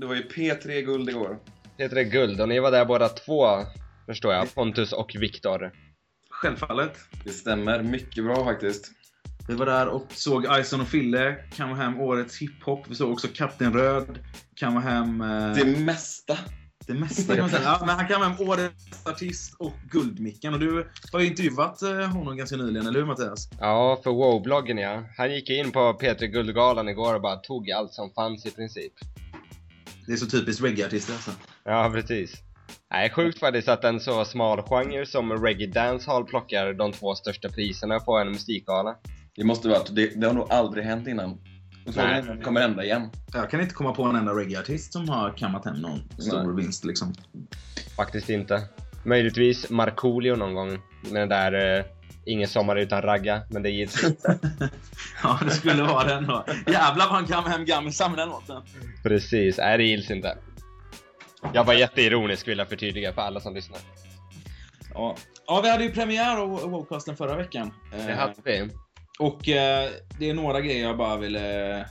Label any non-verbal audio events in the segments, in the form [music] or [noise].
Det var ju P3 Guld igår. P3 Guld och ni var där båda två, förstår jag. Pontus och Viktor. Självfallet. Det stämmer, mycket bra faktiskt. Vi var där och såg Ison och Fille kamma hem årets hiphop. Vi såg också Kapten Röd kamma hem... Eh, Det mesta. det mesta kan man säga. Ja, men han kammade hem årets artist och Guldmickan. Och du har ju intervjuat eh, honom ganska nyligen, eller hur Mattias? Ja, för wow-bloggen ja. Han gick in på P3 Guldgalan igår och bara tog allt som fanns i princip. Det är så typiskt reggae-artister alltså. Ja, precis. Nej, sjukt faktiskt att en så smal genre som reggae dancehall plockar de två största priserna på en musikgala. Det måste varit, det, det har nog aldrig hänt innan. Och så Nej. det kommer hända igen. Jag kan inte komma på en enda reggae-artist som har kammat hem någon stor Nej. vinst liksom. Faktiskt inte. Möjligtvis Markoolio någon gång. Med den där eh, Ingen sommar utan ragga, men det gills inte. [laughs] ja, det skulle vara den då. Jävlar vad han kammade hem gammelsa med den låten. Precis, nej det gills inte. Jag var jätteironisk vill jag förtydliga för alla som lyssnar. Ja. ja, vi hade ju premiär av Wocasten förra veckan. Det Eh, hade vi. Och eh, det är några grejer jag bara ville eh,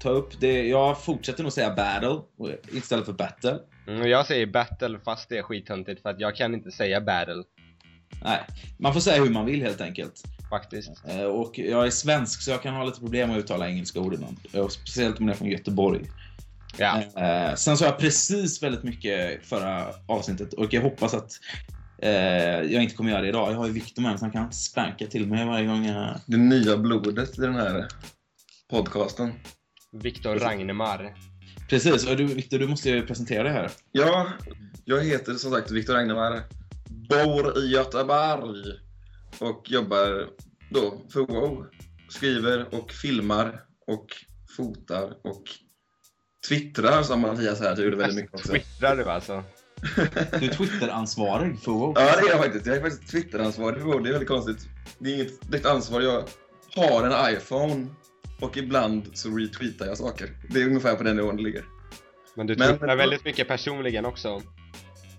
ta upp. Det, jag fortsätter nog säga battle istället för battle. Mm, jag säger battle fast det är skittöntigt för att jag kan inte säga battle Nej, man får säga hur man vill helt enkelt. faktiskt. Eh, och jag är svensk så jag kan ha lite problem med att uttala engelska ord ibland. Speciellt om jag är från Göteborg. Ja, Eh, sen sa jag precis väldigt mycket förra avsnittet och jag hoppas att eh, jag inte kommer göra det idag. Jag har ju Viktor med mig så han kan spanka till mig varje gång jag... Det nya blodet i den här podcasten. Viktor Ragnemar. Precis, och du Viktor, du måste ju presentera det här. Ja, jag heter som sagt Viktor Agnemar. Bor i Göteborg. Och jobbar då för Wow. Skriver och filmar och fotar och twittrar som Mattias här gjorde väldigt mycket också. Twittrar du alltså? [laughs] Du är Twitter-ansvarig för WoW. Ja, det är jag faktiskt. Jag är faktiskt Twitteransvarig för Wow. Det är väldigt konstigt. Det är inget direkt ansvar. Jag har en iPhone och ibland så retweetar jag saker. Det är ungefär på den nivån det ligger. Men du Men- twittrar väldigt mycket personligen också.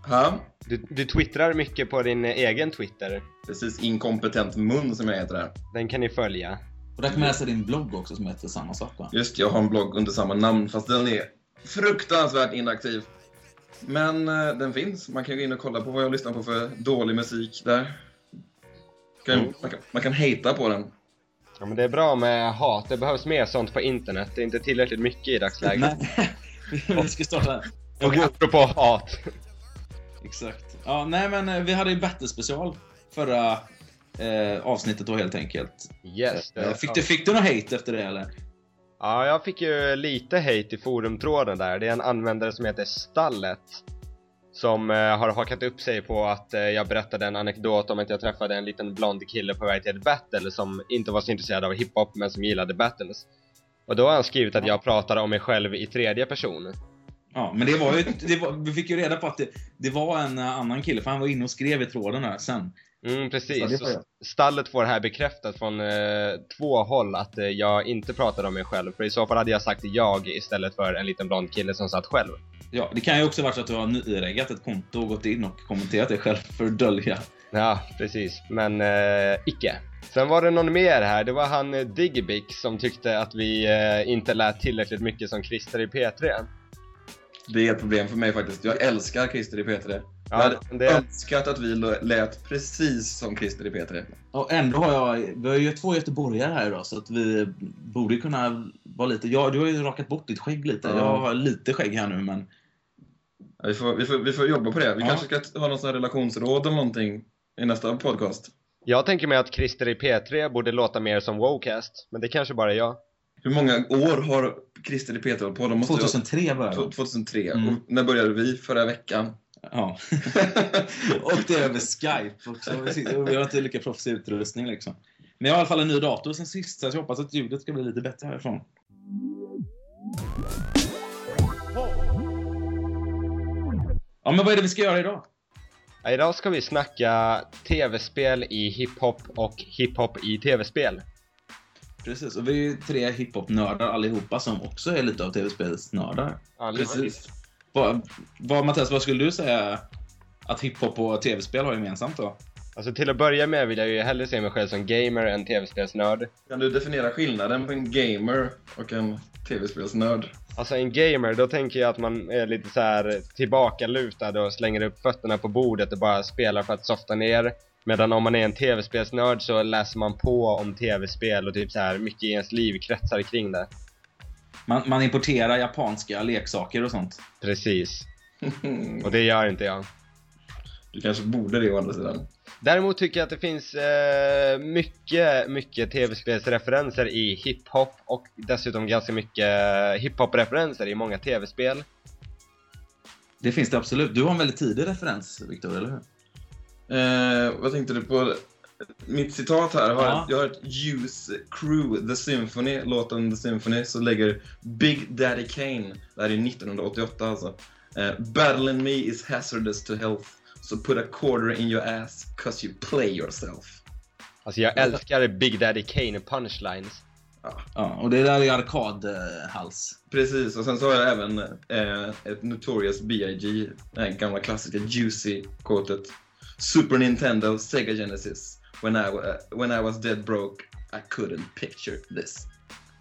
Ha? Du, du twittrar mycket på din egen Twitter. Precis inkompetent mun som jag heter här. Den kan ni följa. Och där kan man läsa din blogg också som heter samma sak va? Just jag har en blogg under samma namn fast den är fruktansvärt inaktiv. Men eh, den finns. Man kan gå in och kolla på vad jag lyssnar på för dålig musik där. Kan, Mm. man, kan, man kan hata på den. Ja men det är bra med hat, det behövs mer sånt på internet. Det är inte tillräckligt mycket i dagsläget. [laughs] Nej, [laughs] vi ska starta. Och apropå hat. Exakt. Ja, nej men eh, vi hade ju Battle-special förra eh, avsnittet då helt enkelt. Yes. Eh, Fick du, fick du någon hate efter det eller? Ja, jag fick ju lite hate i forumtråden där. Det är en användare som heter Stallet. Som eh, har hakat upp sig på att eh, jag berättade en anekdot om att jag träffade en liten blond kille på väg till ett battle som inte var så intresserad av hiphop men som gillade battles. Och då har han skrivit att jag pratar om mig själv i tredje person. Ja, men det var ju, det var, vi fick ju reda på att det, det var en eh, annan kille, för han var inne och skrev i tråden där sen. Mm, precis. Så. Stallet får här bekräftat från eh, två håll att eh, jag inte pratar om mig själv. För i så fall hade jag sagt jag istället för en liten blond kille som satt själv. Ja, det kan ju också vara så att du har nyreggat ett konto och gått in och kommenterat det själv för att dölja. Ja, precis. Men eh, icke. Sen var det någon mer här. Det var han eh, Digibic som tyckte att vi eh, inte lät tillräckligt mycket som Christer i P3. Det är ett problem för mig faktiskt. Jag älskar Christer i P3. jag Ja, hade det, önskat att vi lät precis som Christer i P3. Och ändå har jag, vi har ju två göteborgare här idag så att vi borde kunna vara lite, ja du har ju rakat bort ditt skägg lite. Ja. Jag har lite skägg här nu men Ja, vi, får, vi, får, vi får jobba på det. Vi Ja. kanske ska ha någon sån här relationsråd eller någonting i nästa podcast. jag tänker mig att Christer i P3 borde låta mer som Wowcast. Men det kanske bara är jag. Hur många år har Christer i P3 hållit på? De måste ju ha- 2003 började jag. 2003. Mm. Och när började vi? Förra veckan. Ja. [laughs] och det är över Skype också. Vi har inte lika proffsig utrustning liksom. Men jag har i alla fall en ny dator sen sist, så jag hoppas att ljudet ska bli lite bättre härifrån. Ja, men vad är det vi ska göra idag? Ja, idag ska vi snacka tv-spel i hiphop och hiphop i tv-spel. Precis, och vi är ju tre hiphop-nördar allihopa som också är lite av tv-spelsnördar. Ja, Precis. Vad, vad, Mattias, vad skulle du säga att hiphop och tv-spel har gemensamt då? Alltså till att börja med vill jag ju hellre se mig själv som gamer än tv-spelsnörd. Kan du definiera skillnaden på en gamer och en tv-spelsnörd? Alltså en gamer, då tänker jag att man är lite så här tillbakalutad och slänger upp fötterna på bordet och bara spelar för att softa ner. Medan om man är en tv-spelsnörd så läser man på om tv-spel och typ så här mycket i ens liv kretsar kring det. Man, man importerar japanska leksaker och sånt. Precis. [laughs] Och det gör inte jag. Du kanske borde det å andra sidan. Däremot tycker jag att det finns eh, mycket, mycket tv-spelsreferenser i hiphop och dessutom ganska mycket hiphop-referenser i många tv-spel. Det finns det absolut. Du har en väldigt tidig referens, Viktor, eller hur? Eh, vad tänkte du på? Mitt citat här, har Ja. jag har ett Use Crew, The Symphony, låten The Symphony, så lägger Big Daddy Kane, det här är 1988 alltså. Eh, Battling me is hazardous to health, so put a quarter in your ass, cause you play yourself. Alltså jag älskar Big Daddy Kane punchlines. Ja, och det där är arkadhals. Precis, och sen så har jag även eh, ett Notorious B.I.G. Det här gamla klassiska Juicy-quotet. Super Nintendo, Sega Genesis. When I, wa- when I was dead broke, I couldn't picture this.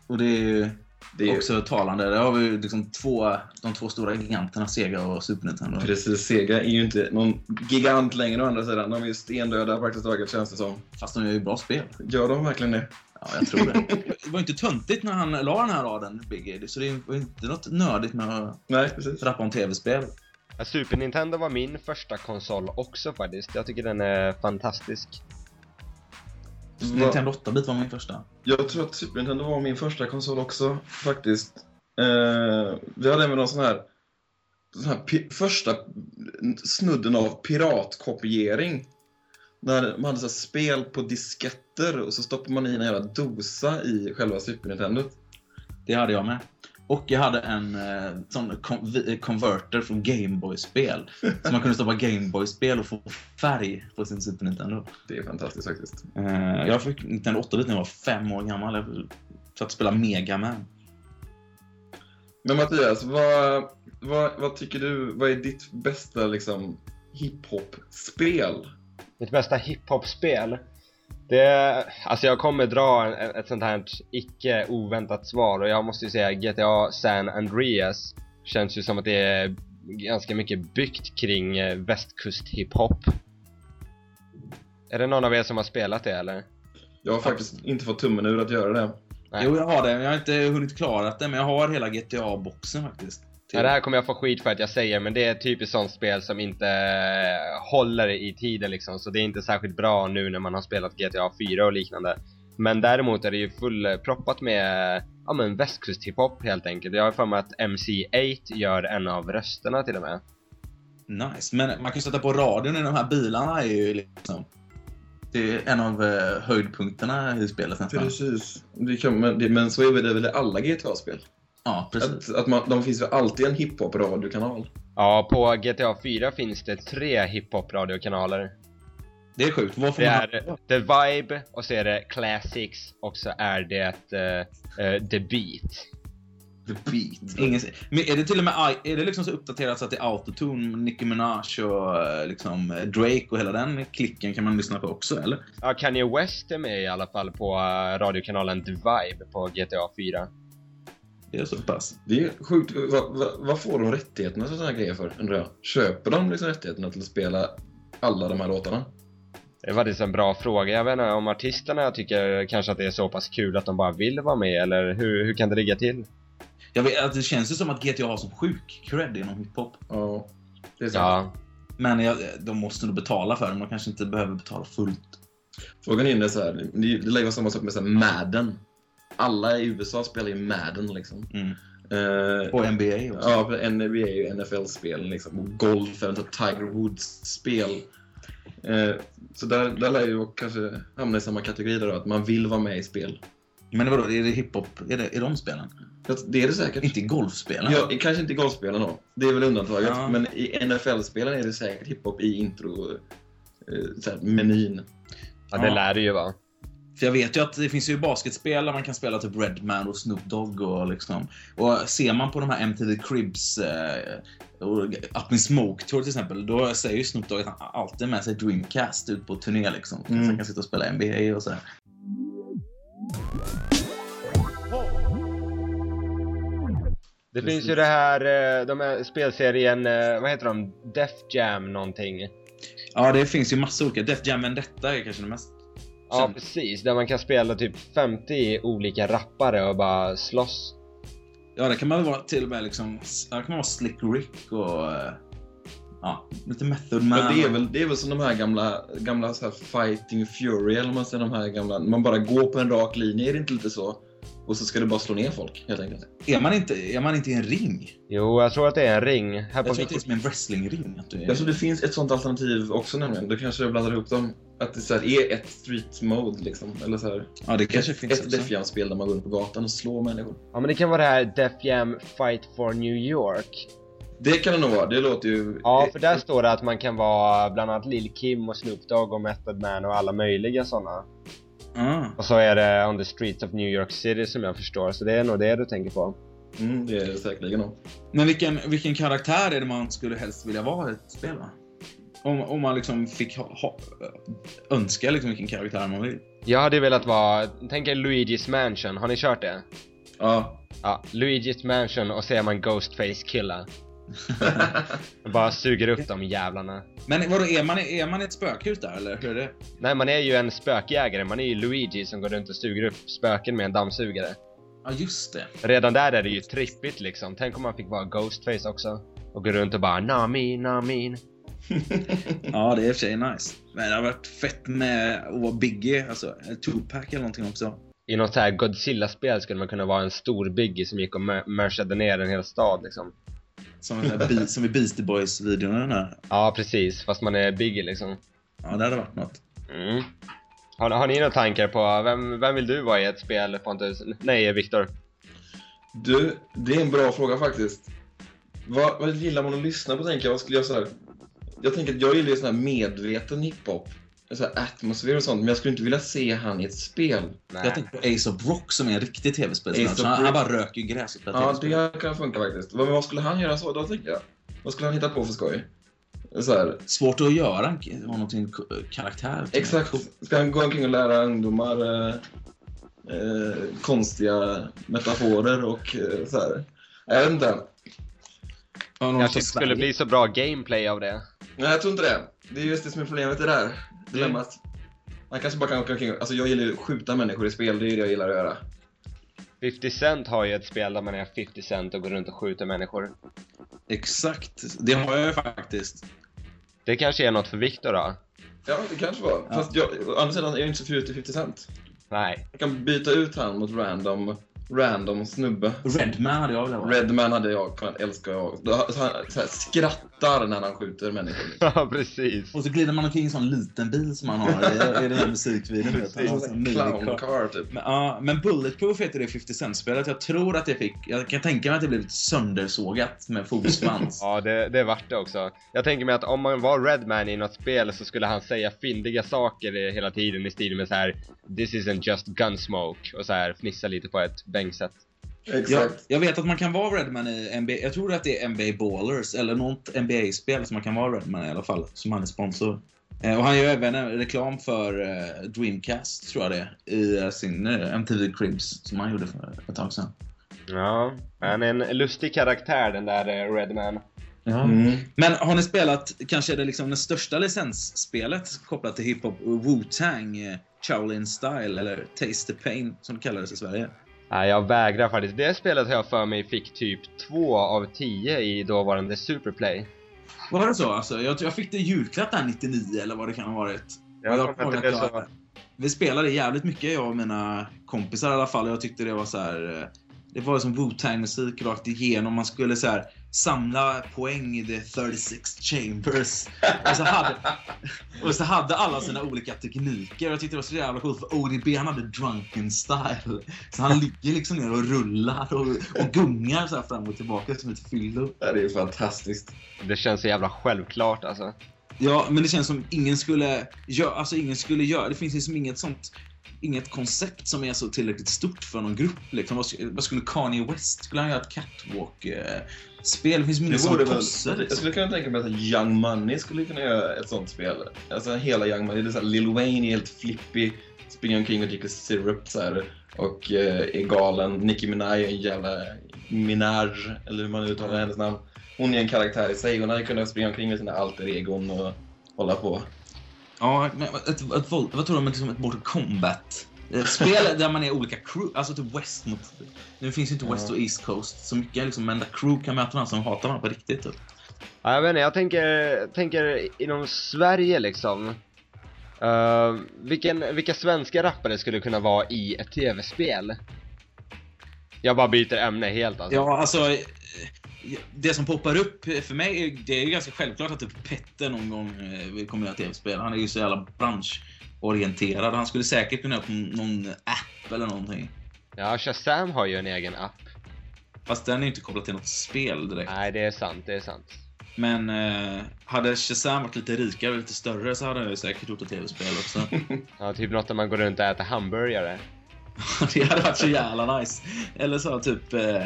Och det är ju Det är också talande. Där har vi ju liksom två, de två stora giganterna, Sega och Super Nintendo. Precis, Sega är ju inte någon gigant längre å andra sidan. De är ju stendöda praktiskt taget känns det som. Fast de gör ju bra spel. Gör de verkligen det? Ja, jag tror det. Det var inte töntigt när han la den här raden, Big Eddie, så det var inte något nördigt med att Nej, precis. rappa om tv-spel. Ja, Super Nintendo var min första konsol också faktiskt. Jag tycker den är fantastisk. Nintendo 8-bit var min första. Jag tror att Super Nintendo var min första konsol också, faktiskt. Eh, vi hade även någon sån här, sån här första snudden av piratkopiering. När man hade så spel på disketter och så stoppade man i en jävla dosa i själva Super Nintendo. Det hade jag med. Och jag hade en eh, sån converter från Gameboy-spel. Så man kunde stoppa Gameboy-spel och få färg på sin Super Nintendo. Det är fantastiskt faktiskt. Eh, jag fick Nintendo 8-bit när jag var fem år gammal. Jag satt och spelade Mega Man. Men Mattias, vad, vad, vad tycker du, vad är ditt bästa liksom hiphop-spel? Mitt bästa hiphop-spel? Det, alltså jag kommer dra en, ett sånt här icke oväntat svar och jag måste ju säga GTA San Andreas känns ju som att det är ganska mycket byggt kring eh, västkust hiphop. Är det någon av er som har spelat det eller? Jag har faktiskt inte fått tummen ur att göra det. Nej. Jo, jag har det. Jag har inte hunnit klara det, men jag har hela GTA-boxen faktiskt. Ja, det här kommer jag få skit för att jag säger men det är ett typiskt sånt spel som inte eh, håller i tiden liksom så det är inte särskilt bra nu när man har spelat GTA 4 och liknande. Men däremot är det ju fullproppat med, ja men västkust hiphop helt enkelt. Jag har för mig att MC8 gör en av rösterna till och med. Nice. Men man kan ju sätta på radion i de här bilarna är ju liksom... Det är en av eh, höjdpunkterna i spelet nästan. Precis. Det kan, men, det, men så är det väl i alla GTA-spel? Ja, precis. Att, att man, de finns väl alltid en hiphop-radiokanal? Ja, på GTA 4 finns det tre hiphop radiokanaler. Det är sjukt. Varför Det man är The Vibe och så är det Classics och så är det eh, eh, The Beat. The Beat. Ingen... Men är det till och med är det liksom så uppdaterat så att det är autotune, Nicki Minaj och eh, liksom Drake och hela den klicken kan man lyssna på också, eller? Ja, Kanye West är med i alla fall på radiokanalen The Vibe på GTA 4. Det är så pass. Det är sjukt. Vad, vad, vad får de rättigheterna till sådana här grejer för, undrar jag? Köper de liksom rättigheterna till att spela alla de här låtarna? Det var faktiskt en bra fråga. Jag vet inte om artisterna tycker kanske att det är så pass kul att de bara vill vara med eller hur, hur kan det ligga till? Jag vet, att det känns ju som att GTA har som sjuk cred inom hiphop. Ja, det är sant. Ja, Men jag, de måste nog betala för det, men de kanske inte behöver betala fullt. Frågan är så här, det, vara samma sak med så här Madden. Alla i USA spelar ju Madden liksom. Mm. Eh, Och NBA också. Ja, NBA är ju NFL-spel liksom. Och golf ett Tiger Woods-spel. Eh, så där, där lär ju kanske hamna i samma kategori då, att man vill vara med i spel. Men vadå, är det hiphop? Är det, är de spelen? Det är det säkert. Inte i golfspelen? Ja, kanske inte i golfspelen då. Det är väl undantaget. Ja. Men i NFL-spelen är det säkert hiphop i intro eh, så här, menyn. ja det lär det ju vara. För jag vet ju att det finns ju basketspel där man kan spela typ Redman och Snoop Dogg och liksom. Och ser man på de här MTV Cribs eh, och Up in Smoke Tour till exempel, då säger ju Snoop Dogg att han alltid med sig Dreamcast ut på turné liksom. Så Mm. han kan sitta och spela NBA och så här. Det Precis. finns ju det här, eh, de här spelserien, eh, vad heter de? Def Jam någonting. Ja, det finns ju massa olika. Def Jam Vendetta är kanske det mest Ja Känd. precis, där man kan spela typ 50 olika rappare och bara slåss. Ja, det kan man vara till och med liksom, det kan man vara Slick Rick och eh, ja, lite Method Man. Men det, är väl, det är väl som de här gamla, gamla så här Fighting Fury, eller man säger, de här gamla, man bara går på en rak linje, är det inte lite så? Och så ska du bara slå ner folk, helt enkelt. Är man inte, är man inte i en ring? Jo, jag tror att det är en ring. Här Jag på tror att det är som en wrestlingring. Att du är... Jag tror det finns ett sånt alternativ också nämligen, då kanske jag blandar ihop dem. Att det så här är ett street mode liksom, eller så här, Ja, det kanske ett, finns ett också. Def Jam-spel där man går runt på gatan och slår människor. Ja men det kan vara det här Def Jam Fight for New York. Det kan det nog vara, det låter ju... Ja, för där står det att man kan vara bland annat Lil Kim och Snoop Dogg och Method Man och alla möjliga sådana. Ah. Och så är det On the Streets of New York City som jag förstår, så det är nog det du tänker på. Mm, det är det säkerligen nog. Men vilken, vilken karaktär är det man skulle helst vilja vara i ett spel? Va? Om, om man liksom fick ha, ha, önska liksom vilken karaktär man vill. Jag hade velat vara, tänk er Luigi's Mansion, har ni kört det? Ja. Ja, Luigi's Mansion och så är man Ghostface killa. Och [laughs] bara suger upp de jävlarna. Men vadå, är man, är man ett spökhus där eller hur är det? Nej, man är ju en spökjägare, man är ju Luigi som går runt och suger upp spöken med en dammsugare. Ja, just det. Redan där är det ju trippigt liksom. Tänk om man fick vara Ghostface också. Och gå runt och bara Nami, Namin. [laughs] Ja, det är i och för sig nice. Men det har varit fett med att vara Biggie, alltså Tupac eller någonting också. I något så här Godzilla-spel skulle man kunna vara en stor biggie som gick och mör- mörsade ner en hel stad liksom. Som, Be- som i Beastie Boys-videon den här. Ja, precis. Fast man är biggie liksom. Ja, det hade varit något. Mm. Har, har ni några tankar på vem, vem vill du vara i ett spel Pontus? Nej, Viktor. Du, det är en bra fråga faktiskt. Vad, vad gillar man att lyssna på tänker jag? Vad skulle jag säga? Jag tänker att jag gillar ju sån här medveten hiphop. Så här atmosfär och sånt, men jag skulle inte vilja se han i ett spel. Nej. Jag tänkte på Ace of Rock som är en riktig tv-spelsnörd. Han, han bara röker gräs och Ja, det kan funka faktiskt. Men vad skulle han göra så då, tänker jag? Vad skulle han hitta på för skoj? Så här, Svårt att göra en k- karaktär. exakt. Ska han gå omkring och lära ungdomar eh, eh, konstiga metaforer och eh, så här? Jag vet inte. Ja, någon kanske från inte skulle bli så bra gameplay av det. Nej, jag tror inte det. Det är just det som är problemet i det där dilemmat. Man kanske bara kan åka omkring Alltså jag gillar ju att skjuta människor i spel, det är det jag gillar att göra. 50 Cent har ju ett spel där man är 50 Cent och går runt och skjuter människor. Exakt. Det har jag ju faktiskt. Det kanske är något för Viktor då? Ja, det kanske var. Ja. Fast jag, å andra sidan är jag inte så förtjust i 50 Cent. Nej. Jag kan byta ut han mot random, random snubbe. Redman hade jag velat vara. Redman hade jag kunnat älska jag. Så Han så här, skrattar när han skjuter människor. [laughs] Ja, precis. Och så glider man omkring i en sån liten bil som han har i, den här musikvideon. vet du. Det är Han har som en [laughs] en minicar. clown car typ. Men, ja, men Bulletproof heter det 50 Cent-spelet. Jag tror att det fick... Jag kan tänka mig att det blev söndersågat med fogsvans. [laughs] Ja, det, det vart det också. Jag tänker mig att om man var Redman i något spel så skulle han säga fyndiga saker hela tiden i stil med så här This isn't just gunsmoke och så här fnissa lite på ett bänksätt. Jag, Exakt. jag vet att man kan vara Redman i NBA. Jag tror att det är NBA Ballers eller något NBA-spel som man kan vara Redman i alla fall. Som han är sponsor. Eh, Och han gör även en reklam för eh, Dreamcast, tror jag det i eh, sin MTV Cribs som han gjorde för ett tag sedan. Ja, han är en lustig karaktär den där Redman. Mm. Men har ni spelat kanske det liksom det största licensspelet kopplat till hiphop, Wu-Tang, Shaolin Style eller Taste the Pain som det kallades i Sverige? Nej, jag vägrar faktiskt. Det spelet har jag för mig fick typ 2 av 10 i dåvarande Superplay. Var det så? Alltså, jag, jag fick det julklapp där 99 eller vad det kan ha varit. Jag det att så. jag- Vi spelade jävligt mycket, jag och mina kompisar i alla fall. och Jag tyckte det var så här. eh, Det var som Wu-Tang musik rakt igenom. Man skulle så här samla poäng i the 36 chambers. Och så hade, och så hade alla sina olika tekniker. Jag tyckte det var så jävla coolt för ODB han hade drunken style. Så han ligger liksom ner och rullar och, och gungar så här fram och tillbaka som ett fyllo. Det är fantastiskt. Det känns så jävla självklart alltså. Ja, men det känns som ingen skulle göra, alltså ingen skulle göra, det finns liksom inget sånt inget koncept som är så tillräckligt stort för någon grupp. Liksom. Vad, sk- vad skulle Kanye West, skulle han göra ett catwalk-spel? det finns mindre Det som posse. jag skulle kunna tänka mig att Young Money skulle kunna göra ett sånt spel. Alltså hela Young Money, det är så här, Lil Wayne är helt flippig, springer omkring och dricker syrup så här, och eh, är galen. Nicki Minaj är en jävla Minaj, eller hur man uttalar hennes namn. Hon är en karaktär i sig, hon hade kunnat springa omkring med sina alter egon och hålla på. Ja, men ett, ett, ett, vad tror du om liksom ett Mortal Kombat? Ett spel [laughs] där man är olika crew, alltså typ West mot... Nu finns ju inte West och East Coast så mycket liksom, men där crew kan möta varandra som hatar varandra på riktigt. Typ. Ja, jag vet inte, jag tänker, tänker inom Sverige liksom. Uh, vilken, vilka svenska rappare skulle kunna vara i ett tv-spel? Jag bara byter ämne helt alltså. Ja, alltså... Det som poppar upp för mig, är- det är ju ganska självklart att typ Petter någon gång eh, komma göra tv-spel. Han är ju så jävla branschorienterad. Han skulle säkert kunna göra någon app eller någonting. Ja, Shazam har ju en egen app. Fast den är ju inte kopplad till något spel direkt. Nej, det är sant, det är sant. Men eh, hade Shazam varit lite rikare och lite större så hade han ju säkert gjort ett tv-spel också. [laughs] Ja, typ något där man går runt och äter hamburgare. [laughs] det hade varit så jävla nice. Eller så typ... Eh,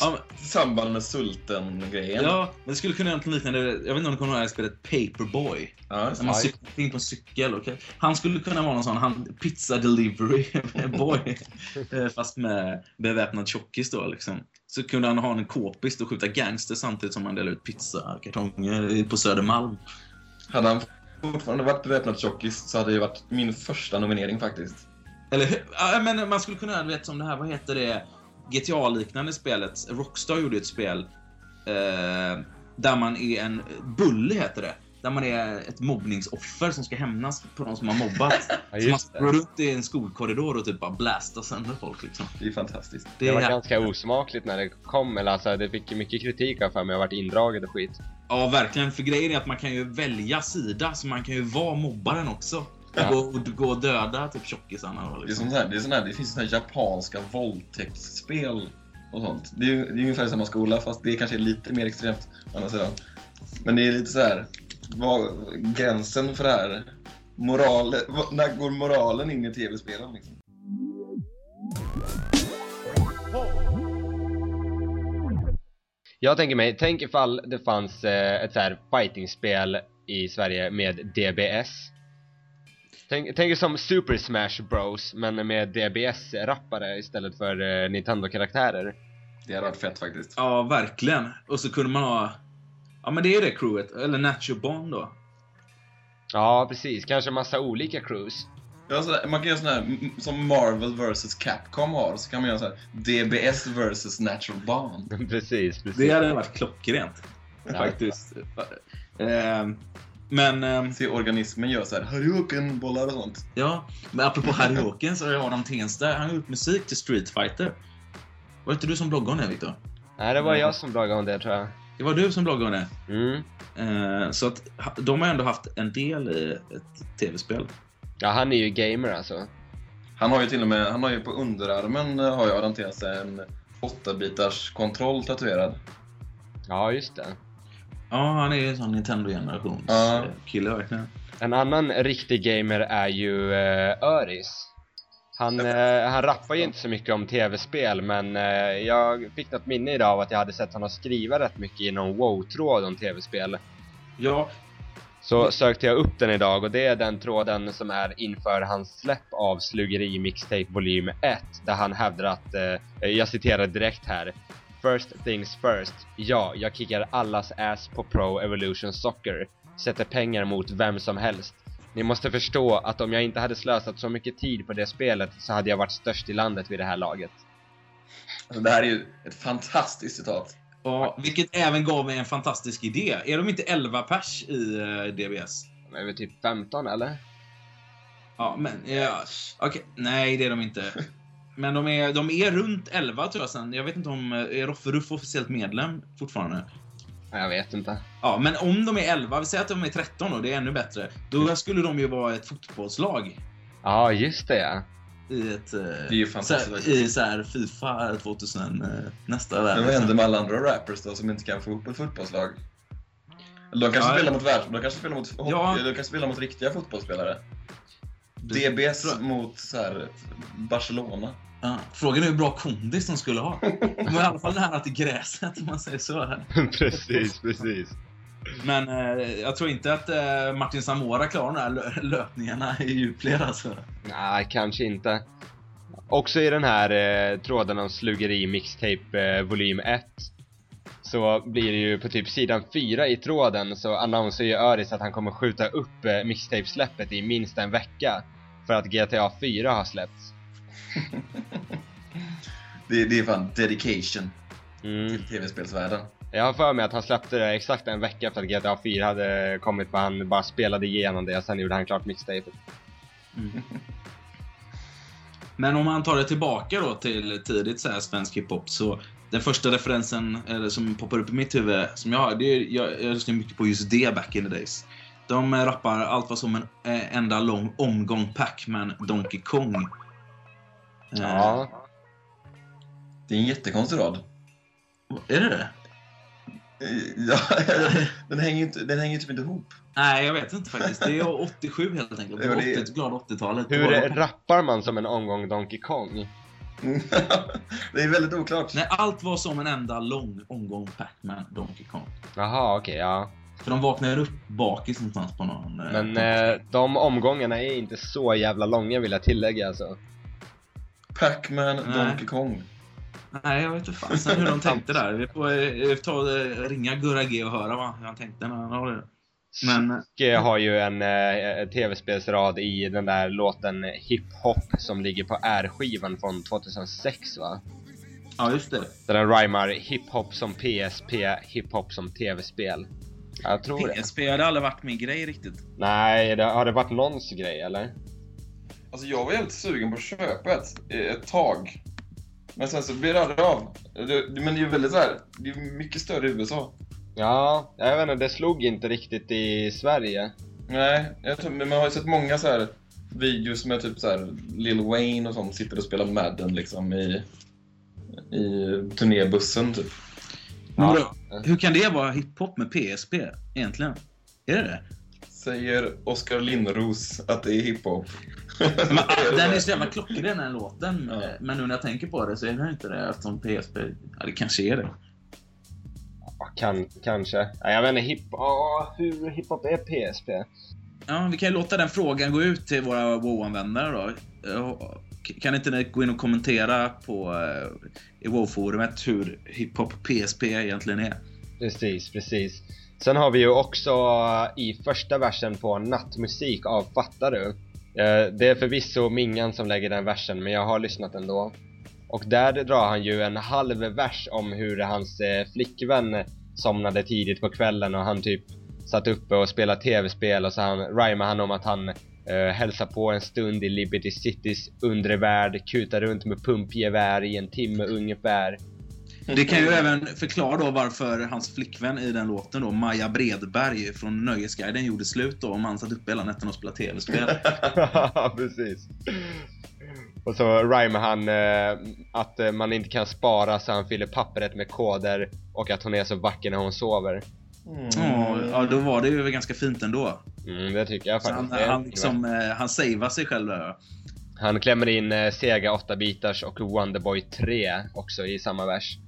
ja, samband med Sulten-grejen. ja, men det skulle kunna göra något liknande. Jag vet inte om du kommer ihåg det här spelet Paperboy. Ja, När man cyklar in på en cykel. Okay? Han skulle kunna vara någon sån han, pizza delivery [laughs] boy. Eh, Fast med beväpnad tjockis då liksom. Så kunde han ha en k-pist och skjuta gangster samtidigt som han delade ut pizzakartonger på Södermalm. Hade han fortfarande varit beväpnad tjockis så hade det varit min första nominering faktiskt. Eller men man skulle kunna, vet som det här, vad heter det? GTA-liknande spelet. Rockstar gjorde ett spel. Eh, där man är en bully, heter det. Där man är ett mobbningsoffer som ska hämnas på de som har mobbat. [laughs] Ja, så man går det. runt i en skolkorridor och typ bara blastar sönder folk liksom. Det är fantastiskt. Det var är- ganska osmakligt när det kom, eller alltså det fick ju mycket kritik av för mig, jag varit indraget och skit. Ja, verkligen. För grejen är att man kan ju välja sida, så man kan ju vara mobbaren också. Ja. Gå, och, gå och döda typ tjockisarna. då, Det, är Liksom. sånt här, det, är sån här, det finns såna här japanska våldtäktsspel och sånt. Det är det är ungefär samma skola fast det kanske är lite mer extremt å andra sidan. Men det är lite så här, vad, gränsen för det här, moral, vad- när går moralen in i tv-spelen liksom? Jag tänker mig, tänk ifall det fanns eh, ett så här fightingspel i Sverige med DBS. Tänk, tänk er som Super Smash Bros men med DBS-rappare istället för eh, Nintendo-karaktärer. Det hade varit fett faktiskt. Ja, verkligen. Och så kunde man ha... Ja, men det är det crewet. Eller Nacho Bond då. Ja, precis. Kanske massa olika crews. Ja, så där, man kan göra sån här, som Marvel vs Capcom har, så kan man göra så här DBS vs Natural Bond. [laughs] precis, precis. Det hade varit klockrent. Ja. Faktiskt. Ehm, Men, ehm, Se organismen gör så här Hadouken-bollar och sånt. ja. Men apropå [laughs] Harry så har Adam Tensta, han har gjort musik till Street Fighter. Var det inte du som bloggade om det, Viktor? Nej, det var jag som bloggade om det tror jag. Det var du som bloggade om det. Mm. Eh, Så att de har ändå haft en del i ett tv-spel. Ja, han är ju gamer alltså. Han har ju till och med, han har ju på underarmen eh, har jag orienterat sig en 8-bitars kontroll tatuerad. Ja, just det. Ja, han är ju en sån Nintendo-generations Ja. kille verkligen. En annan riktig gamer är ju eh, Öris. Han, eh, han rappar ju inte så mycket om tv-spel men eh, jag fick något minne idag av att jag hade sett honom skriva rätt mycket i någon WoW-tråd om tv-spel. Ja, Så sökte jag upp den idag och det är den tråden som är inför hans släpp av Slugeri Mixtape volym 1 där han hävdar att, eh, jag citerar direkt här First things first, ja, jag kickar allas ass på Pro Evolution Soccer Sätter pengar mot vem som helst Ni måste förstå att om jag inte hade slösat så mycket tid på det spelet så hade jag varit störst i landet vid det här laget Alltså, det här är ju ett fantastiskt citat. ja, vilket även gav mig en fantastisk idé. Är de inte 11 pers i eh, DBS? De är väl typ 15 eller? Ja, men... Ja, Okej, nej det är de inte. [laughs] Men de är, de är runt 11 tror jag sen. Jag vet inte om... eh, Är Roffe Ruff officiellt medlem fortfarande? Jag vet inte Ja, men om de är 11, vi säger att de är 13 då, det är ännu bättre. Då skulle de ju vara ett fotbollslag. Ja, just det ja I ett... eh, är ju fantastiskt. så I så här Fifa 2000, eh, nästa värld. Men vad händer med alla andra rappers då som inte kan få ihop ett fotbollslag? De kanske Ja, spelar mot världs... De kanske spelar mot, Ja. de kanske spelar mot riktiga fotbollsspelare. DBS jag. mot så här, Barcelona. Ja, frågan är hur bra kondis de skulle ha. De var i alla fall nära till gräset om man säger så. [laughs] precis, precis. Men eh, jag tror inte att eh, Martin Zamora klarar de här lö- löpningarna i djupled alltså. Nej, kanske inte. Också i den här eh, tråden om slugeri mixtape eh, volym 1 så blir det ju på typ sidan 4 i tråden så annonserar ju Öris att han kommer skjuta upp eh, mixtape-släppet i minst en vecka för att GTA 4 har släppts. [laughs] Det, det är fan dedication Mm. till tv-spelsvärlden. Jag har för mig att han släppte det exakt en vecka efter att GTA 4 hade kommit för han bara spelade igenom det och sen gjorde han klart mixtapet. Men om man tar det tillbaka då till tidigt så här svensk hiphop så den första referensen eller, som poppar upp i mitt huvud som jag har, det är, jag, jag lyssnar mycket på just det back in the days. De rappar allt vad som en eh, enda lång omgång Pac-Man Donkey Kong. Eh, Ja, Det är en jättekonstig rad. Är det det? Eh, Ja, [laughs] den hänger ju inte, den hänger typ inte ihop. Nej, jag vet inte faktiskt. Det är 87 helt enkelt. Det var det är- 80, glada 80-talet. hur Det var- rappar man som en omgång Donkey Kong? [laughs] det är väldigt oklart. Nej, allt var som en enda lång omgång Pac-Man Donkey Kong. Jaha, okej, ja. För de vaknar upp bakis någonstans på någon... eh, Men eh, de omgångarna är inte så jävla långa vill jag tillägga alltså. Pac-Man. Donkey Kong. Nej, jag vet inte fasen hur de tänkte där. Vi får eh, ta och eh, ringa Gurra G och höra vad han tänkte när han har det. Men... eh, har ju en eh, tv-spelsrad i den där låten Hip Hop som ligger på R-skivan från 2006 va? Ja, just det. Där den rhymar hiphop som PSP, hiphop som tv-spel. Jag tror det. PSP hade aldrig varit min grej riktigt. Nej, det, har det varit någons grej eller? Alltså jag var jävligt sugen på att köpa ett, ett tag. Men sen så blev det aldrig av. Det, men det är ju väldigt så här, det är mycket större i USA. Ja, jag vet inte, det slog inte riktigt i Sverige. Nej, jag tror, men man har ju sett många så här videos med typ så här Lil Wayne och sånt sitter och spelar Madden liksom i, i turnébussen typ. Ja. Hur kan det vara hiphop med PSP egentligen? Är det det? Säger Oskar Lindros att det är hiphop. Ah, [laughs] den är så jävla klockren den låten. Ja. Men nu när jag tänker på det så är det inte det eftersom PSP... Ja, det kanske är det. Ja, kan, kanske. Ja, jag vet inte, hip, ja, hur hiphop är PSP? Ja, vi kan ju låta den frågan gå ut till våra WoW-användare då. Kan inte ni gå in och kommentera på eh, i WoW-forumet hur hiphop PSP egentligen är? Precis, precis. Sen har vi ju också eh, i första versen på Nattmusik av Fattar du? Eh, Det är förvisso Mingan som lägger den versen, men jag har lyssnat ändå. Och där drar han ju en halv vers om hur hans eh, flickvän somnade tidigt på kvällen och han typ satt uppe och spelade tv-spel och så han rhymar han om att han eh, hälsar på en stund i Liberty Citys undre värld, kutar runt med pumpgevär i en timme ungefär. Det kan ju även förklara då varför hans flickvän i den låten då, Maja Bredberg från Nöjesguiden gjorde slut då om han satt uppe hela nätterna och spelade tv-spel. [laughs] Precis. Och så rhymar han eh, att eh, man inte kan spara så han fyller pappret med koder och att hon är så vacker när hon sover. Ja, ja, då var det ju ganska fint ändå. Mm, det tycker jag Så faktiskt. han, han, liksom, eh, han savear sig själv där. han klämmer in eh, Sega 8-bitars och Wonderboy 3 också i samma vers.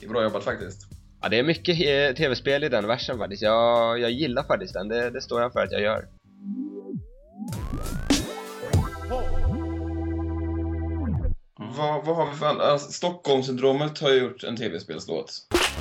Det är bra jobbat faktiskt. Ja, det är mycket eh, tv-spel i den versen faktiskt. Jag, jag gillar faktiskt den, det, det står jag för att jag gör. Vad, vad har vi för alltså, Stockholmssyndromet har gjort en tv-spelslåt.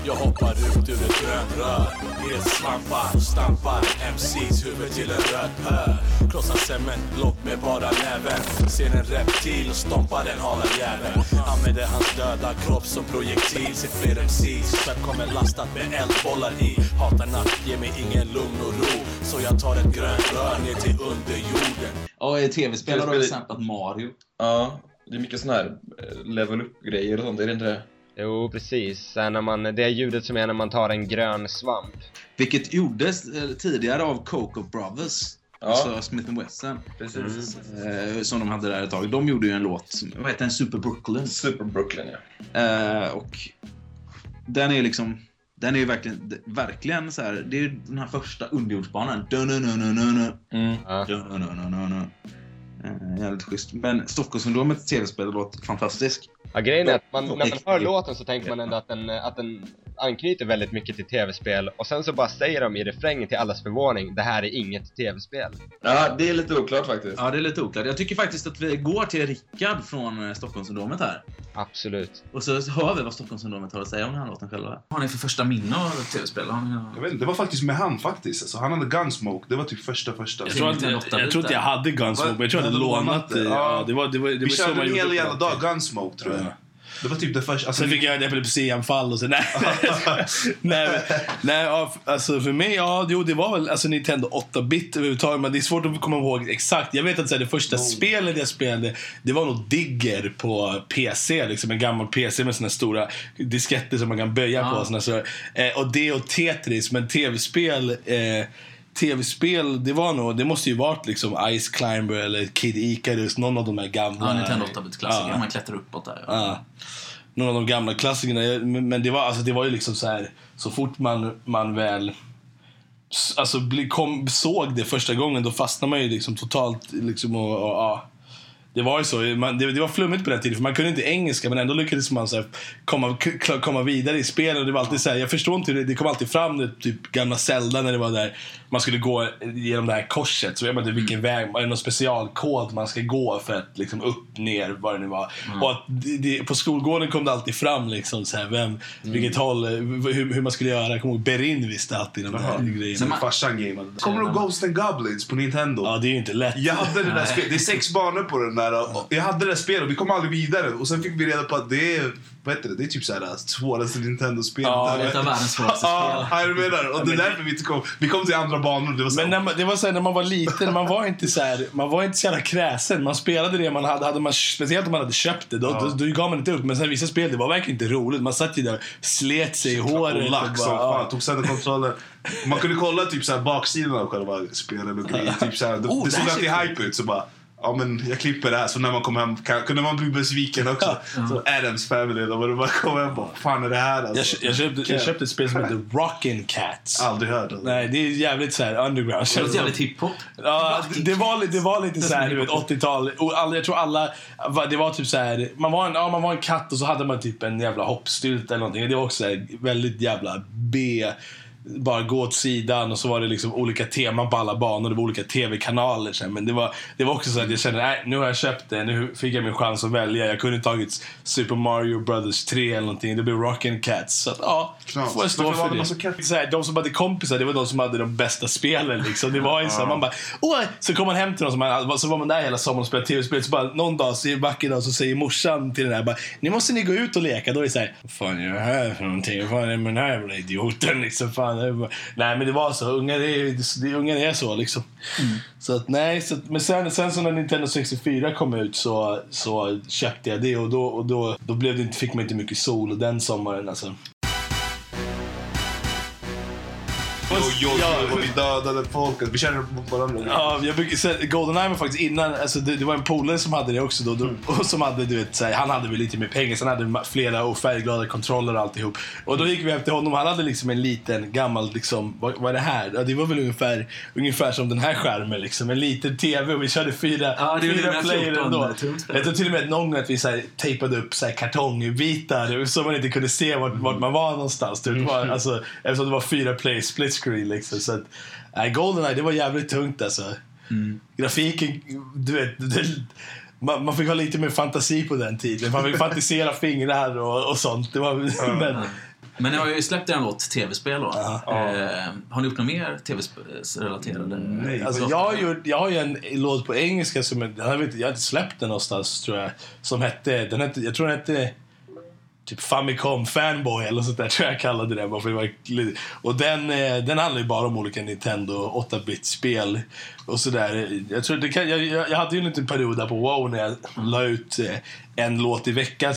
Jag hoppar ut ur ett grönt rör Helt slampar, stampar MCs huvud till en röd pöl. Krossar cementblock med bara näven. Ser en reptil och stompar den hala jäveln Använder hans döda kropp som projektil. Ser fler MCs, skepp kommer lastat med eldbollar i. Hatar natt, ger mig ingen lugn och ro. Så jag tar ett grönt rör ner till underjorden. Ja, i tv-spel har Tv-spel- samplat Mario. Ja, det är mycket sån här eh, level up-grejer och sånt, är det inte det? Jo, precis. När man, det ljudet som är när man tar en grön svamp. Vilket gjordes eh, tidigare av Coco Brothers. Ja. Alltså Smith Wesson. Precis. Eh, som de hade där ett tag. De gjorde ju en låt, som, vad heter den? Super Brooklyn. Super Brooklyn, ja. Eh, och den är liksom den är ju verkligen, verkligen så här. Det är ju den här första underjordsbanan. Mm. Jävligt schysst. Men Stockholmssyndromets tv-spel låter fantastiskt. Ja, grejen är att man, när man hör låten så tänker man ändå att den, att den anknyter väldigt mycket till tv-spel och sen så bara säger de i refrängen till allas förvåning, det här är inget tv-spel. Ja, det är lite oklart faktiskt. Ja, det är lite oklart. Jag tycker faktiskt att vi går till Rickard från eh, Stockholmssyndromet här. Absolut. Och så hör vi vad Stockholmssyndromet har att säga om den här låten själva. Vad har ni för första minne av tv-spel? Har ni- Jag vet inte, det var faktiskt med han faktiskt. Alltså, han hade Gunsmoke, det var typ första första. Jag tror, att, jag, jag tror inte jag hade Gunsmoke, men jag tror jag hade lånat det. Ja, det var, det var, det Vi var så körde en hel jävla dag. Gunsmoke tror jag. Ja. Det var typ det första. Alltså, Sen fick jag ett epilepsianfall och så nej. [laughs] nej, men- nej alltså för mig, ja, jo, det var väl alltså Nintendo 8-bit överhuvudtaget. Men det är svårt att komma ihåg exakt. Jag vet att så här, det första spelet jag spelade, det var nog Digger på PC. Liksom en gammal PC med såna stora disketter som man kan böja Ja. på. Såna, så, eh, och det och Tetris, men tv-spel eh, Tv-spel, det var nog, det måste ju varit liksom Ice Climber eller Kid Icarus, någon av de här gamla. Ja, Nintendo 8-bit-klassiker. Ja. Man klättrar uppåt där. Ja. Någon av de gamla klassikerna. Men det var, alltså, det var ju liksom så här, så fort man, man väl alltså, kom, såg det första gången, då fastnade man ju liksom totalt. Liksom, och, och, ja. Det var ju så. Man, det, det var flummigt på den tiden, för man kunde inte engelska, men ändå lyckades man så här, komma, komma vidare i spelet. Och det var alltid så här, jag förstår inte det, det kom alltid fram, det, typ gamla Zelda, när det var där man skulle gå genom det här korset. Så vet man inte vilken väg, är det någon specialkod man ska gå för att liksom upp, ner, vad det nu var. Och att det, det, på skolgården kom det alltid fram liksom så här, vem, vilket håll, hur, hur man skulle göra. Jag kommer ihåg Berin visste alltid de där Jaha. grejerna. Sen man- Farsan gameade. Kommer du ihåg Ghost and Goblins på Nintendo? Ja, det är ju inte lätt. Jag hade det där spelet, det är sex banor på den där. och Jag hade det där spelet och vi kom aldrig vidare. Och sen fick vi reda på att det är, vad heter det, det är typ såhär svåraste Nintendo-spelet. Ja, Det är ett av världens svåraste Ja, spel. jag menar. Och det är därför vi inte kom. Vi kom till andra banor. Det var så Men när man, det var så här, när man var liten, man var inte så här, man var inte så jävla kräsen. Man spelade det man hade, hade man, speciellt om man hade köpt det, då, Ja. då, då gav man inte upp. Men sen vissa spel, det var verkligen inte roligt. Man satt ju där slet sig i håret. och lack som bara, fan. ja. Tog sönder kontrollen. Man kunde kolla typ såhär baksidan av själva spelet och grejer. [laughs] Typ såhär, det, Oh, det det såg alltid hype ut. Så bara, ja men jag klipper det här. Så när man kom hem kan, kunde man bli besviken också. Så Adams Family, då var det bara kom hem och bara, fan är det här jag, alltså? kö- jag, köpte, jag köpte ett spel som heter Rockin' Cats. Aldrig hört. Alltså. Nej, det är jävligt så här underground. Det låter jävligt hiphop. Ja, det- var, det var lite så här, du vet, 80-tal. Och alla, jag tror alla, det var typ så här, man var, en, ja, man var en katt och så hade man typ en jävla hoppstylt eller någonting. Det var också så här, väldigt jävla B. Bara gå åt sidan och så var det liksom olika teman på alla banor. Det var olika tv-kanaler. Men det var, det var också så att jag kände, nej nu har jag köpt det. Nu fick jag min chans att välja. Jag kunde tagit Super Mario Brothers 3 eller någonting. Det blev Rockin' Cats. Så att, ja, Knas. får jag stå Varför för det? Så här, de som hade kompisar, det var de som hade de bästa spelen. Liksom. Det var ju så man bara, Åh! Så kom man hem till som man, så var man där hela sommaren och spelade tv-spel. Så bara någon dag, så vacker dag, så säger morsan till den här bara, nu måste ni gå ut och leka. Då är det så här, vad fan är det här för någonting? Vad fan är det med den här jävla idioten? Liksom, fan, [laughs] bara... Nej men det var så, ungar är, det, ungar är så liksom. Så att nej, så, att- men sen, sen så när Nintendo 64 kom ut så, så köpte jag det och då, och då, då blev det, inte- fick man inte mycket sol den sommaren alltså. Jo, jo, Ja. jo, vi dödade folket. Vi känner mot varandra. Ja, jag brukar, så, Goldeneye var faktiskt innan, alltså det, det var en polare som hade det också då, då och som hade, du vet, så här, han hade väl lite mer pengar, sen hade flera och färgglada kontroller och alltihop. Och då gick vi efter honom, han hade liksom en liten gammal, liksom, vad, vad är det här? Ja, det var väl ungefär, ungefär som den här skärmen liksom, en liten TV och vi körde fyra, Ja, fyra player 14 ändå. Jag tror till och med någon gång att vi så här, tejpade upp så här, kartongbitar så man inte kunde se vart, vart man var någonstans. Det var, alltså, eftersom det var fyra player split screen liksom. Så att, nej, Goldeneye, det var jävligt tungt alltså. Grafiken, du vet, det, man, man fick ha lite mer fantasi på den tiden. Man fick fantisera [laughs] fingrar och, och sånt. Det var, men, Men ni har ju släppt en låt tv-spel då. Ja. Eh, har ni gjort något mer tv-relaterade? Nej. alltså, jag, har gjort, jag har ju en låt på engelska som jag, jag, vet, jag har inte släppt den någonstans tror jag. Som hette, den hette, jag tror den hette typ Famicom Fanboy eller sånt där [laughs] tror jag kallade det. Bara för det var, och den, eh, den handlar ju bara om olika Nintendo 8-bit-spel och sådär. Jag, tror det kan, jag, jag jag hade ju en liten period där på WoW när jag la ut eh, en låt i veckan.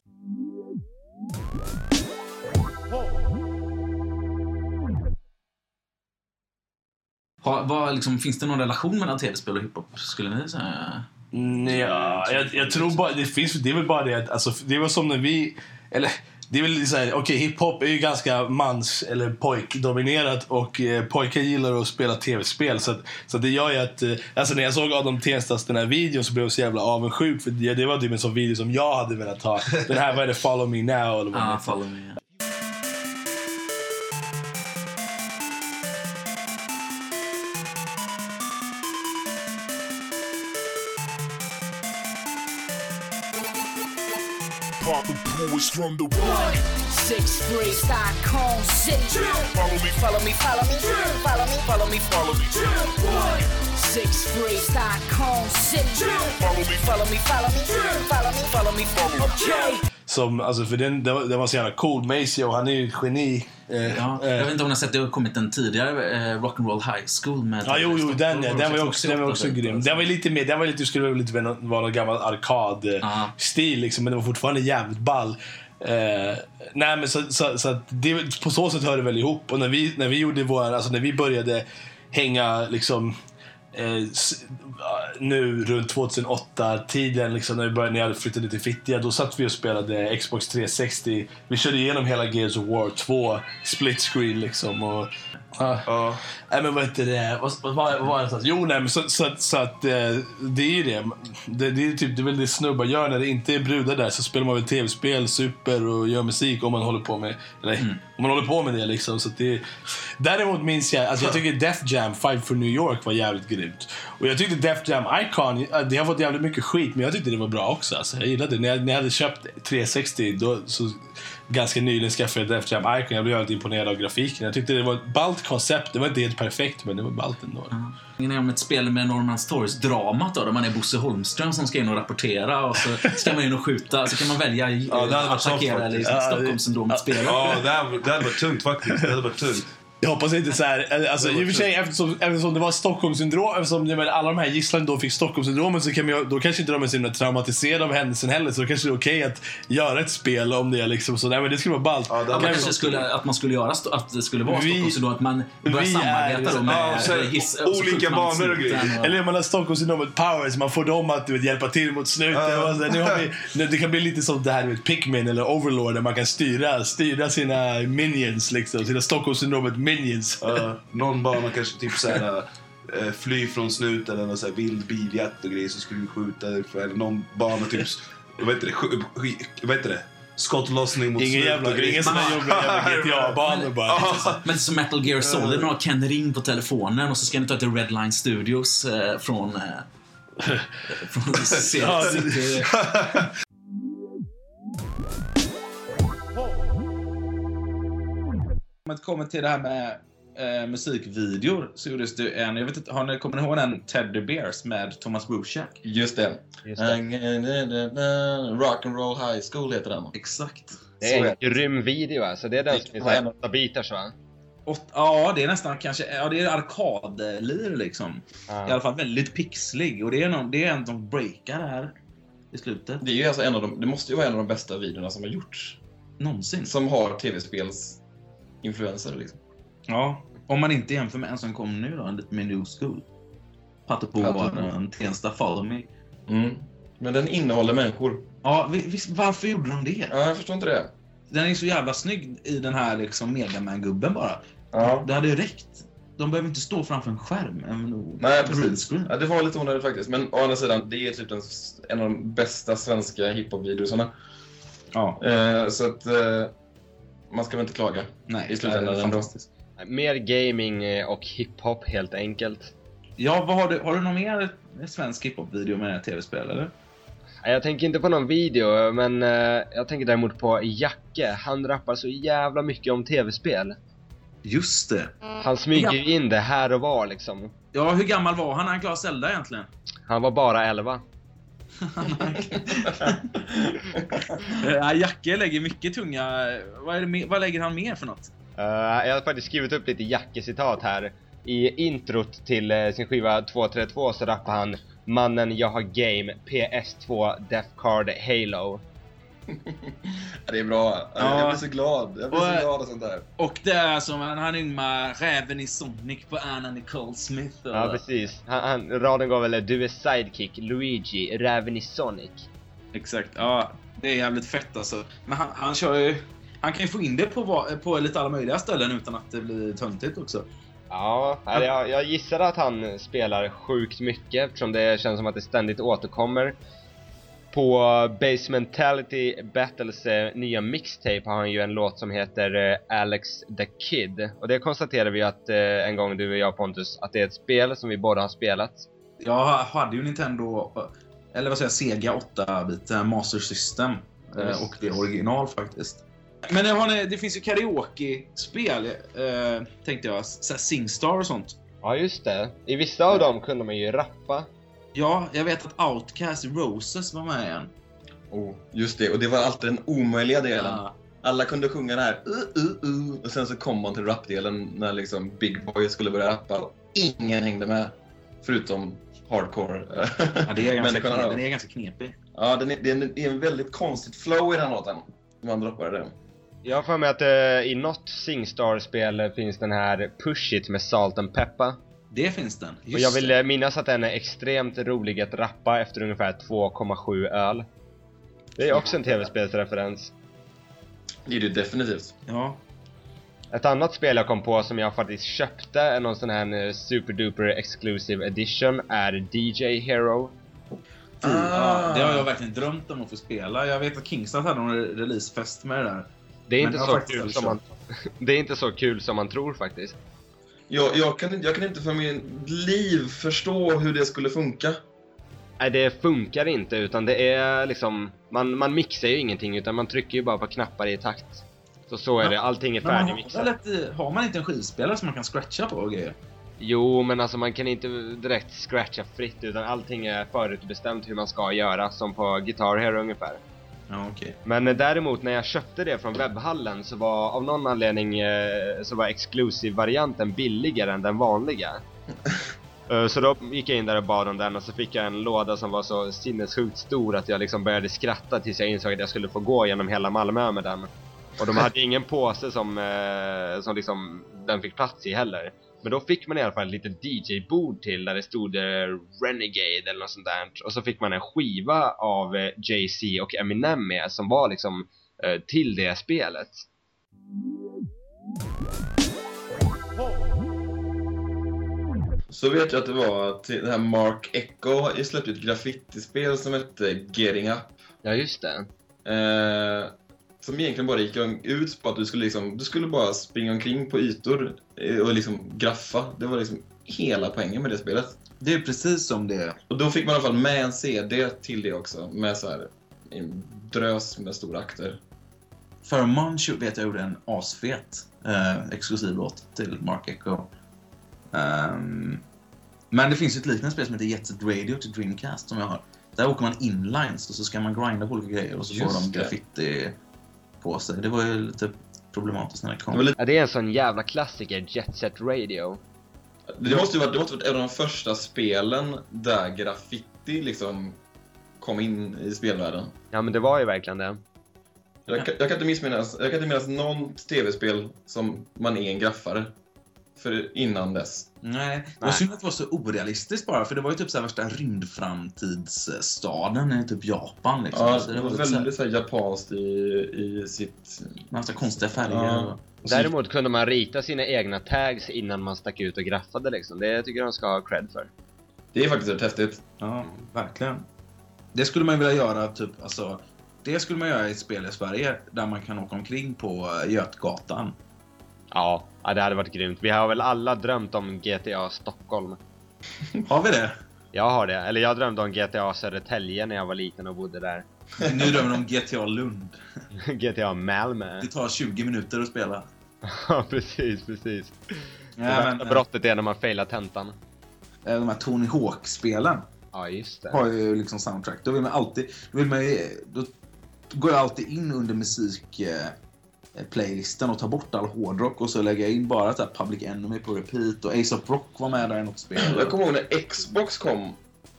Har, vad, liksom, finns det någon relation mellan tv-spel och hiphop, skulle ni säga? Mm, Ja, jag, jag tror bara, det finns, det är väl bara det att, alltså, det var som när vi, eller det är väl så här, okej hiphop är ju ganska mans eller pojkdominerat och eh, pojkar gillar att spela tv-spel så, att, så det gör ju att, eh, alltså när jag såg Adam Tenstas den här videon så blev jag så jävla avundsjuk för det, det var typ en sån video som jag hade velat ha. Den här, vad är det, Follow Me Now eller vad heter. follow me. From the wood. Six three Stockholm City. Follow me, Follow me, follow me, follow me, follow me, follow me. Six three Stockholm City. Follow me, Follow me, follow me, follow me, follow me, follow me. Okay. Som, alltså för den, den, var, den var så jävla cool. Maceo, han är ju ett geni. Eh, Ja, eh, jag vet inte om ni har sett, det har kommit en tidigare eh, Rock'n'Roll High School med... Ja, jo, jo, den, ja, den var också, den var också grym. Den var ju lite mer, den var lite, skulle väl lite vara någon, gammal arkad-stil liksom, men den var fortfarande jävligt ball. Eh, nej men så, så, så det, på så sätt hör det väl ihop. Och när vi, när vi gjorde vår, alltså när vi började hänga liksom eh, nu runt 2008-tiden, liksom, när, vi började, när jag flyttade till Fittja, då satt vi och spelade Xbox 360. Vi körde igenom hela Gears of War 2, split screen liksom. Och, ja. Ja. Nej men vad heter det? Vad, vad, vad var det? Jo nej men så, så, att- så att eh, det är ju det. Det, det är typ det är väl det snubbar gör när det inte är brudar där så spelar man väl tv-spel, super och gör musik om man håller på med eller, om man håller på med det liksom. Så det, däremot minns jag, alltså jag tycker Def Jam, Five for New York var jävligt grymt. Och jag tyckte Def Jam Icon, det har fått jävligt mycket skit men jag tyckte det var bra också. Alltså, jag gillade det. När jag, när jag hade köpt 360 då så ganska nyligen skaffade jag Def Jam Icon. Jag blev väldigt imponerad av grafiken. Jag tyckte det var ett ballt koncept. Det var inte helt perfekt, men det var ballt ändå. Ingen är om ett spel med Norman Stories-dramat då, där man är Bosse Holmström som ska in och rapportera och så ska man in och skjuta. Så kan man välja Ja, det hade att varit attackera eller faktiskt. Ja, det- Stockholmssyndromet-spel. Ja, det här, det här var tungt faktiskt. Det här var tungt. Jag hoppas inte så här, alltså, Det var i och för sig eftersom, eftersom det var Stockholmssyndrom, eftersom jag menar, alla de här gisslan då fick Stockholmssyndromet så kan man, då kanske inte de är så himla traumatiserade av händelsen heller. Så då kanske det är okej att göra ett spel om det liksom. Så nej, men det skulle vara ballt. Ja, man kanske skulle, att man skulle göra att det skulle vara Vi- Stockholmssyndrom, att man börjar samarbeta är- då med Ja, så här, så olika banor och grejer. och- Eller man har Stockholmssyndromet powers, man får dem att du vet, hjälpa till mot snuten. Ja. Och så, nu har vi, [laughs] nu, det kan bli lite som det här med Pikmin eller Overlord där man kan styra, styra sina minions liksom. Sina Stockholmssyndromet minions. Ja, någon bana kanske typ såhär eh, fly från snuten eller så här vild biljakt och grejer så skulle vi skjuta. Eller någon bana typ, vad heter det, sk- sk- vad heter det? Skottlossning mot Ingen jävla, och ingen sån där jobbiga jävla [laughs] GTA-banor bara. Men som Metal Gear Solid, man har Ken Ring på telefonen och så ska ni ta till Redline Studios eh, från... Eh, [laughs] från Ja, [laughs] Om det kommer till det här med eh, musikvideor så gjordes det en, jag vet inte, har ni, kommer ni ihåg den Teddy Bears med Thomas Bruchak? Just det. Just det. Rock'n'Roll High School heter den. Exakt. Det är Så en är grym video alltså. Det är den som i av- åtta bitars va? Åt, ja, det är nästan kanske, ja det är arkadlir liksom. I alla fall väldigt pixlig och det är, någon, det är en som breakar här i slutet. Det är ju alltså en av de, det måste ju vara en av de bästa videorna som har gjorts. Någonsin. Som har tv-spels influenser liksom. Ja, om man inte jämför med en som kom nu då, en lite mer new school. Patte på Patte. en Tensta Follow. Mm. Men den innehåller människor. Ja, vi- visst, varför gjorde de det? Ja, jag förstår inte det. Den är så jävla snygg i den här liksom Megaman-gubben bara. Ja. Det hade ju räckt. De behöver inte stå framför en skärm. En Nej, precis. Ja, det var lite onödigt faktiskt. Men å andra sidan, det är typ den, en av de bästa svenska hiphop-videosarna. Ja, Eh, så att eh, man ska väl inte klaga. nej. I slutändan det är ändå. fantastiskt. Mer gaming eh, och hiphop helt enkelt. Ja, vad har du, har du någon mer svensk hiphop-video med tv-spel eller? Jag tänker inte på någon video, men eh, jag tänker däremot på Jacke. Han rappar så jävla mycket om tv-spel. Just det. Han smyger ju in det här och var liksom. Ja, hur gammal var han när han klarade Zelda egentligen? Han var bara 11. Ja, [laughs] Jacke lägger mycket tunga... Vad, är det, vad lägger han mer för något? Eh, jag har faktiskt skrivit upp lite Jacke-citat här. I introt till eh, sin skiva 232 så rappar han Mannen jag har game, PS2, Death Card, Halo. Det är bra. Ja. Jag blir så glad. Jag blir Och- så glad av sånt där. Och det är som han, han yngma räven i Sonic på Anna Nicole Smith. och- Ja precis. Han, han, raden går väl Du är sidekick, Luigi, räven i Sonic. Exakt. Ja, det är jävligt fett alltså. Men han, han kör ju... Han kan ju få in det på, på lite alla möjliga ställen utan att det blir töntigt också. Ja, eller jag, jag gissar att han spelar sjukt mycket eftersom det känns som att det ständigt återkommer. På Basementality Battles eh, nya mixtape har han ju en låt som heter eh, Alex the Kid. Och det konstaterade vi att eh, en gång du och jag Pontus, att det är ett spel som vi båda har spelat. Jag hade ju Nintendo, eller vad säger jag, Sega 8-bit, eh, Master System. Just. Och det är original faktiskt. Men det, har det finns ju karaoke-spel, eh, tänkte jag. Så Singstar och sånt. Ja just det, i vissa av dem kunde man ju rappa. Ja, jag vet att Outcast Roses var med igen. Oh, just det, och det var alltid den omöjliga delen. Ja. Alla kunde sjunga den här uh, uh, uh, och sen så kom man till rapdelen när liksom Big Boy skulle börja rappa och ingen hängde med. Förutom hardcore. Ja, det är ganska, [laughs] människorna knep, den är ganska knepig. Ja, den är, det är en, det är en väldigt konstigt flow i den låten. Man droppar det. Jag har för mig att eh, i något Singstar-spel finns den här Push It med Salt and Peppa. Det finns den. Och jag vill eh, minnas att den är extremt rolig att rappa efter ungefär 2,7 öl. Det är också en tv-spelsreferens. Det är det definitivt. Ja. Ett annat spel jag kom på som jag faktiskt köpte, är någon sån här eh, superduper exclusive edition, är DJ Hero. Ja, Ah. det har jag verkligen drömt om att få spela. Jag vet att Kingstad hade någon re- releasefest med det där. Det är, Men inte så kul som man, [laughs] det är inte så kul som man tror faktiskt. Jag, jag, kan, inte- jag kan inte för mitt liv förstå hur det skulle funka. Nej, det funkar inte utan det är liksom, man, man mixar ju ingenting utan man trycker ju bara på knappar i takt. Så så är Ja. det, allting är har, färdigmixat. har man inte en skivspelare som man kan scratcha på och grejer? Jo, men alltså man kan inte direkt scratcha fritt utan allting är förutbestämt hur man ska göra, som på Guitar Hero ungefär. Ja, okej. Men däremot när jag köpte det från webbhallen så var av någon anledning eh, så var exclusive-varianten billigare än den vanliga. [laughs] Eh, Så då gick jag in där och bad om den och så fick jag en låda som var så sinnessjukt stor att jag liksom började skratta tills jag insåg att jag skulle få gå genom hela Malmö med den. Och de hade ingen påse som, eh, som liksom den fick plats i heller. Men då fick man i alla fall ett litet DJ-bord till där det stod eh, Renegade eller något sånt där. Och så fick man en skiva av eh, Jay-Z och Eminem med som var liksom eh, till det spelet. Så vet jag att det var till det här Mark Echo släppte ett graffitispel som hette Getting Up. Ja, just det. Eh, som egentligen bara gick ut på att du skulle, liksom, du skulle bara springa omkring på ytor eh, och liksom graffa. Det var liksom hela poängen med det spelet. Det är precis som det Och då fick man i alla fall med en CD till det också, med så här en drös med stora akter. För Munch vet jag gjorde en asfet eh, exklusiv låt till Mark Echo. Ehm, men det finns ett liknande spel som heter Jet Set Radio till Dreamcast som jag har. Där åker man inlines och så ska man grinda på olika grejer och så får Just de det. graffiti på sig. Det var ju lite problematiskt när det kom. Det, lite, Ja, det är en sån jävla klassiker, Jet Set Radio. det måste ju varit, det måste varit en av de första spelen där graffiti liksom kom in i spelvärlden. Ja, men det var ju verkligen det. Jag, kan- jag kan inte missminnas, jag kan inte minnas någon tv-spel som man är en graffare. För innan dess. Nej, det var synd att det var så orealistiskt bara för det var ju typ så här värsta rymdframtidsstaden i typ Japan liksom. Ja, så det var lite så här- väldigt så här japanskt i, i sitt... Massa konstiga färger. Ja. Däremot kunde man rita sina egna tags innan man stack ut och graffade liksom. Det tycker jag de ska ha cred för. Det är faktiskt rätt häftigt. Ja, verkligen. Det skulle man vilja göra, typ, alltså, det skulle man göra i ett spel i Sverige där man kan åka omkring på Götgatan. Ja, ja, det hade varit grymt. Vi har väl alla drömt om GTA Stockholm. [laughs] Har vi det? Jag har det. Eller jag drömde om GTA Södertälje när jag var liten och bodde där. Nu drömmer de om GTA Lund. [laughs] GTA Malmö. Det tar 20 minuter att spela. [laughs] Ja, precis, precis. Det Ja, värsta men, brottet är när man failar tentan. eh, de här Tony Hawk-spelen Ja, just det. har ju liksom soundtrack. Då vill man alltid, då vill man då går jag alltid in under musik eh, playlisten och tar bort all hårdrock och så lägger jag in bara så här Public Enemy på repeat och Ace of Rock var med där i något spel. Jag kommer ihåg när Xbox kom.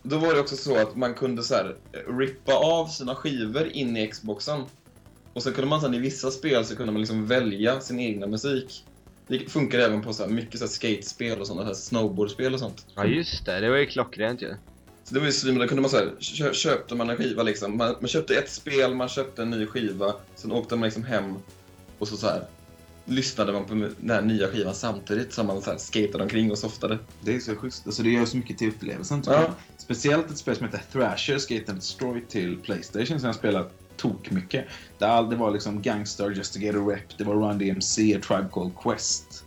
Då var det också så att man kunde så här, eh, rippa av sina skivor in i Xboxen. Och så kunde man sen i vissa spel så kunde man liksom välja sin egna musik. Det funkar även på så här mycket så här skatespel och sådana här snowboardspel och sånt. Ja, just det. Det var ju klockrent ju. Så det var ju svin, då kunde man så här, kö köpte man en skiva liksom. Man, man köpte ett spel, man köpte en ny skiva. Sen åkte man liksom hem Och så, så här lyssnade man på den här nya skivan samtidigt som man så här skatade omkring och softade. Det är så schysst. Alltså det gör så mycket till upplevelsen Ja. jag. Speciellt ett spel som heter Thrasher Skate and Destroy till Playstation som jag spelat tok mycket. Där det var liksom Gangstar, Just to get a rep, det var Run DMC, A Tribe Called Quest.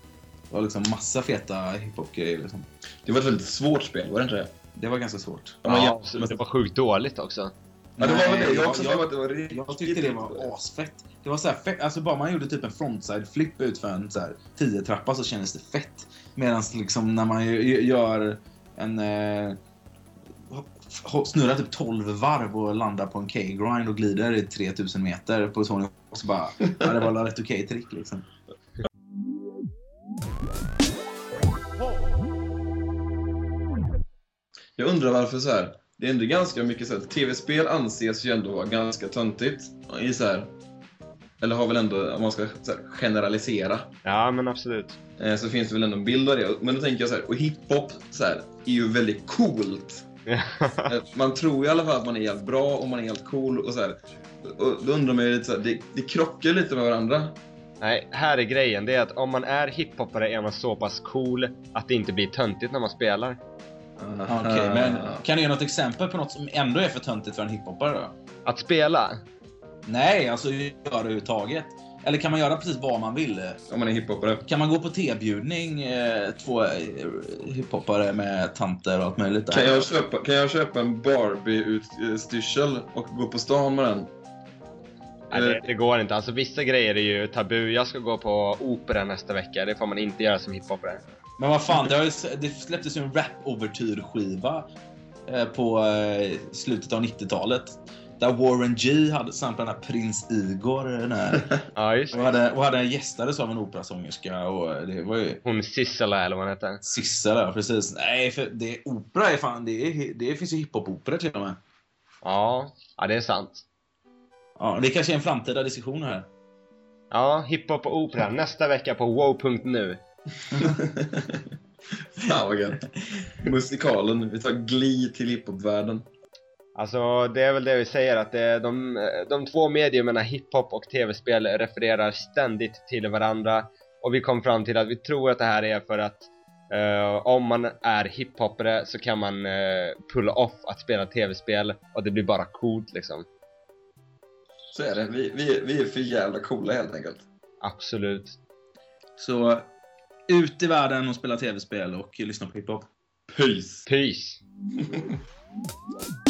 Det var liksom massa feta hiphop-grejer liksom. Det var ett väldigt svårt spel, var det inte det? Det var ganska svårt. Ja, absolut. med- det var sjukt dåligt också. Ja, det var väl det. Jag också jag- att det var riktigt Jag tyckte det var asfett. Det var så här fett, alltså bara man gjorde typ en frontside flip ut för en så här 10 trappa så kändes det fett. Medan liksom när man gör en... Eh, snurrar typ 12 varv och landar på en K-grind och glider i 3000 meter på Tony Hawk så bara... Ja, det var rätt okej trick liksom. Jag undrar varför så här. Det är ändå ganska mycket så här. Tv-spel anses ju ändå vara ganska töntigt. I så här, eller har väl ändå, om man ska här, generalisera, Ja, men absolut. eh, så finns det väl ändå en bild av det. Men då tänker jag så här, och hiphop så här, är ju väldigt coolt. Eh, Man tror i alla fall att man är helt bra och man är helt cool och så här. Och då undrar man ju lite så här, det, det krockar lite med varandra. Nej, här är grejen. Det är att om man är hiphoppare är man så pass cool att det inte blir töntigt när man spelar. Okej, men kan du ge något exempel på något som ändå är för töntigt för en hiphopare då? Att spela? Nej, alltså göra överhuvudtaget. Eller kan man göra precis vad man vill? Om man är hiphopare. Kan man gå på tebjudning, eh, två eh, hiphoppare med tanter och allt möjligt? där? Kan jag köpa, kan jag köpa en Barbie-utstyrsel och gå på stan med den? Nej, det, det går inte. Alltså vissa grejer är ju tabu. Jag ska gå på opera nästa vecka. Det får man inte göra som hiphoppare. Men vad fan, det, har det släpptes ju en rap-overtyrskiva eh, på eh, slutet av 90-talet. Där Warren G hade samplat den här Prins Igor. Den här, [laughs] Ja, just och, hade, och hade gästades av en operasångerska. Och det var ju Hon Sissela eller vad hon hette. Sissa där, precis. Nej, för det, opera är fan, det, är, det finns ju hiphop-opera till och med. Ja, ja det är sant. Ja, det kanske är en framtida diskussion här. Ja, hiphop och opera nästa vecka på wow.nu. [laughs] Fan vad gött. Musikalen. Vi tar Glee till hiphopvärlden. Alltså, det är väl det vi säger att är de, de två mediumerna hiphop och tv-spel refererar ständigt till varandra. Och vi kom fram till att vi tror att det här är för att eh, om man är hiphopare så kan man uh, pulla off att spela tv-spel och det blir bara coolt liksom. Så är det. Vi, vi, vi är för jävla coola helt enkelt. Absolut. Så ut i världen och spela tv-spel och lyssna på hiphop. Peace! Peace! [laughs]